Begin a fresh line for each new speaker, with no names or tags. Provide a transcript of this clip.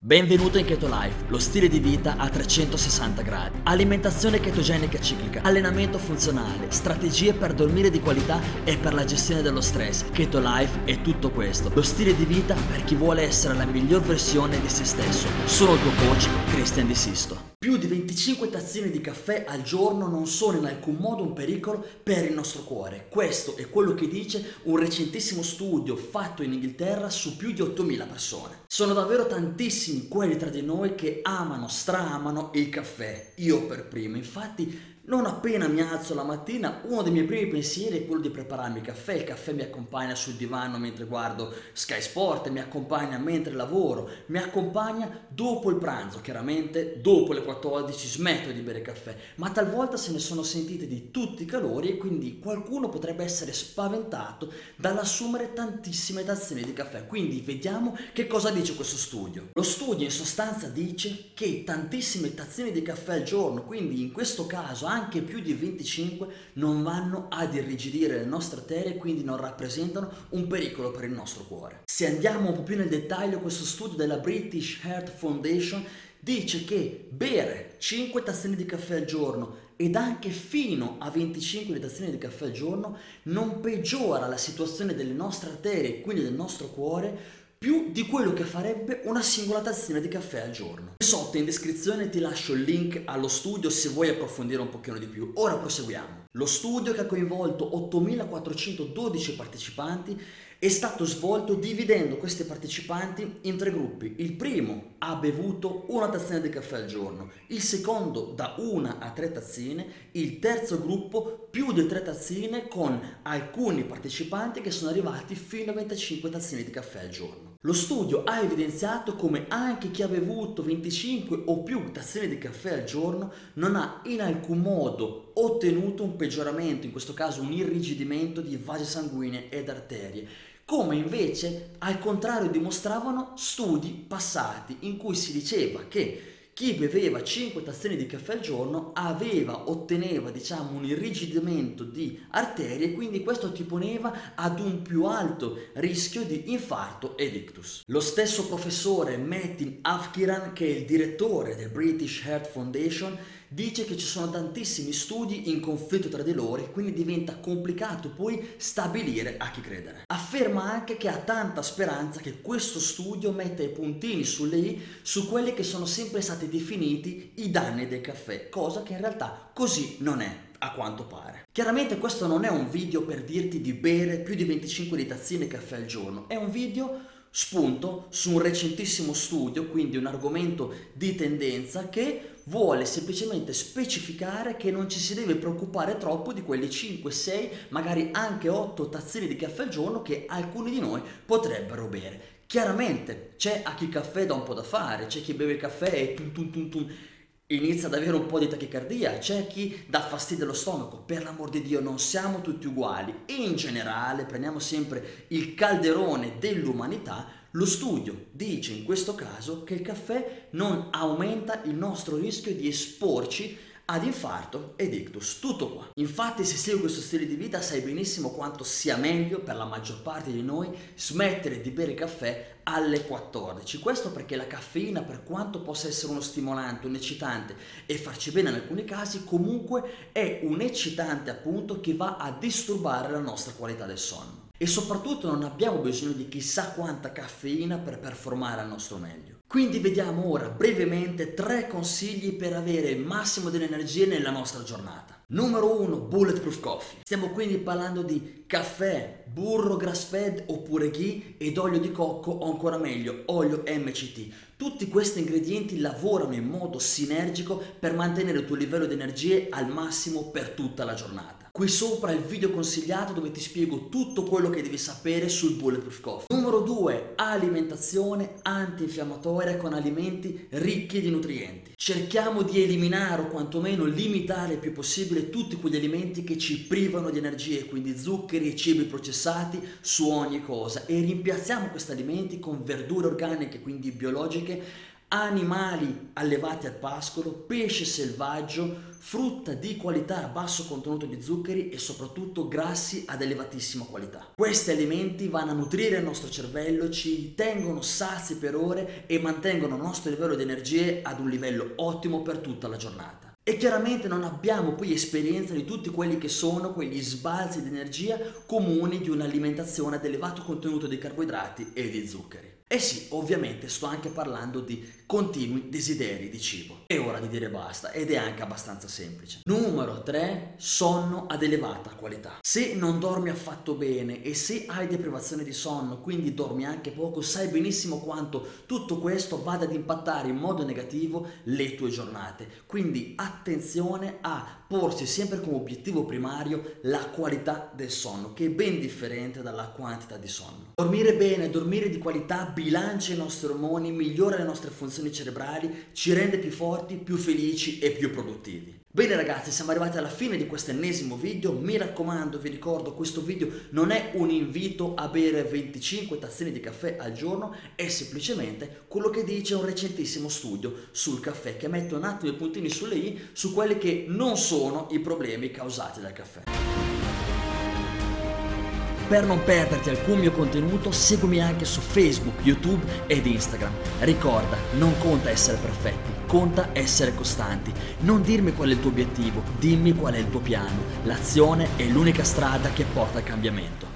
Benvenuto in Keto Life, lo stile di vita a 360 gradi. Alimentazione chetogenica ciclica, allenamento funzionale, strategie per dormire di qualità e per la gestione dello stress. Keto Life è tutto questo. Lo stile di vita per chi vuole essere la miglior versione di se stesso. Sono il tuo coach, Christian Di Sisto. Più di 25 tazzine di caffè al giorno non sono in alcun modo un pericolo per il nostro cuore. Questo è quello che dice un recentissimo studio fatto in Inghilterra su più di 8.000 persone. Sono davvero tantissimi quelli tra di noi che amano, straamano il caffè. Io per primo, infatti non appena mi alzo la mattina, uno dei miei primi pensieri è quello di prepararmi il caffè. Il caffè mi accompagna sul divano mentre guardo Sky Sport, mi accompagna mentre lavoro, mi accompagna dopo il pranzo, chiaramente dopo le 14 smetto di bere caffè, ma talvolta se ne sono sentite di tutti i calori e quindi qualcuno potrebbe essere spaventato dall'assumere tantissime tazzine di caffè. Quindi vediamo che cosa dice questo studio. Lo studio in sostanza dice che tantissime tazzine di caffè al giorno, quindi in questo caso anche anche più di 25 non vanno ad irrigidire le nostre arterie e quindi non rappresentano un pericolo per il nostro cuore. Se andiamo un po' più nel dettaglio, questo studio della British Heart Foundation dice che bere 5 tazzine di caffè al giorno ed anche fino a 25 tazzine di caffè al giorno non peggiora la situazione delle nostre arterie e quindi del nostro cuore più di quello che farebbe una singola tazzina di caffè al giorno. Sotto in descrizione ti lascio il link allo studio se vuoi approfondire un pochino di più. Ora proseguiamo. Lo studio che ha coinvolto 8.412 partecipanti è stato svolto dividendo questi partecipanti in tre gruppi. Il primo ha bevuto una tazzina di caffè al giorno, il secondo da una a tre tazzine, il terzo gruppo più di tre tazzine con alcuni partecipanti che sono arrivati fino a 25 tazzine di caffè al giorno. Lo studio ha evidenziato come anche chi ha bevuto 25 o più tazzine di caffè al giorno non ha in alcun modo ottenuto un peggioramento, in questo caso un irrigidimento di vasi sanguigni ed arterie, come invece al contrario dimostravano studi passati in cui si diceva che chi beveva 5 tazzine di caffè al giorno aveva, otteneva diciamo un irrigidimento di arterie e quindi questo ti poneva ad un più alto rischio di infarto ed ictus. Lo stesso professore Metin Afkiran che è il direttore del British Heart Foundation dice che ci sono tantissimi studi in conflitto tra di loro quindi diventa complicato poi stabilire a chi credere. Afferma anche che ha tanta speranza che questo studio metta i puntini sulle i su quelli che sono sempre stati definiti i danni del caffè, cosa che in realtà così non è a quanto pare. Chiaramente questo non è un video per dirti di bere più di 25 di tazzine caffè al giorno, è un video spunto su un recentissimo studio, quindi un argomento di tendenza che vuole semplicemente specificare che non ci si deve preoccupare troppo di quelle 5, 6, magari anche 8 tazzine di caffè al giorno che alcuni di noi potrebbero bere. Chiaramente c'è a chi caffè dà un po' da fare, c'è chi beve il caffè e tum tum tum tum inizia ad avere un po' di tachicardia, c'è chi dà fastidio allo stomaco, per l'amor di Dio non siamo tutti uguali. In generale prendiamo sempre il calderone dell'umanità, lo studio dice in questo caso che il caffè non aumenta il nostro rischio di esporci ad infarto ed ictus, tutto qua. Infatti se segui questo stile di vita sai benissimo quanto sia meglio per la maggior parte di noi smettere di bere caffè alle 14. Questo perché la caffeina, per quanto possa essere uno stimolante, un eccitante e farci bene in alcuni casi, comunque è un eccitante appunto che va a disturbare la nostra qualità del sonno. E soprattutto non abbiamo bisogno di chissà quanta caffeina per performare al nostro meglio. Quindi vediamo ora brevemente tre consigli per avere il massimo delle energie nella nostra giornata. Numero 1, Bulletproof Coffee. Stiamo quindi parlando di caffè, burro grass fed oppure ghee ed olio di cocco o ancora meglio olio MCT. Tutti questi ingredienti lavorano in modo sinergico per mantenere il tuo livello di energie al massimo per tutta la giornata. Qui sopra il video consigliato dove ti spiego tutto quello che devi sapere sul Bulletproof Coffee. Numero 2. Alimentazione antinfiammatoria con alimenti ricchi di nutrienti. Cerchiamo di eliminare o quantomeno limitare il più possibile tutti quegli alimenti che ci privano di energie, quindi zuccheri e cibi processati su ogni cosa e rimpiazziamo questi alimenti con verdure organiche, quindi biologiche, animali allevati al pascolo, pesce selvaggio, frutta di qualità a basso contenuto di zuccheri e soprattutto grassi ad elevatissima qualità. Questi alimenti vanno a nutrire il nostro cervello, ci tengono sazi per ore e mantengono il nostro livello di energie ad un livello ottimo per tutta la giornata. E chiaramente non abbiamo poi esperienza di tutti quelli che sono quegli sbalzi di energia comuni di un'alimentazione ad elevato contenuto di carboidrati e di zuccheri. Eh sì, ovviamente sto anche parlando di continui desideri di cibo. È ora di dire basta ed è anche abbastanza semplice. Numero 3, sonno ad elevata qualità. Se non dormi affatto bene e se hai deprivazione di sonno, quindi dormi anche poco, sai benissimo quanto tutto questo vada ad impattare in modo negativo le tue giornate. Quindi attenzione a porsi sempre come obiettivo primario la qualità del sonno, che è ben differente dalla quantità di sonno. Dormire bene, dormire di qualità bilancia i nostri ormoni, migliora le nostre funzioni cerebrali, ci rende più forti, più felici e più produttivi. Bene ragazzi, siamo arrivati alla fine di questo ennesimo video, mi raccomando, vi ricordo, questo video non è un invito a bere 25 tazzine di caffè al giorno, è semplicemente quello che dice un recentissimo studio sul caffè che mette un attimo i puntini sulle i su quelli che non sono i problemi causati dal caffè. Per non perderti alcun mio contenuto, seguimi anche su Facebook, YouTube ed Instagram. Ricorda, non conta essere perfetti, conta essere costanti. Non dirmi qual è il tuo obiettivo, dimmi qual è il tuo piano. L'azione è l'unica strada che porta al cambiamento.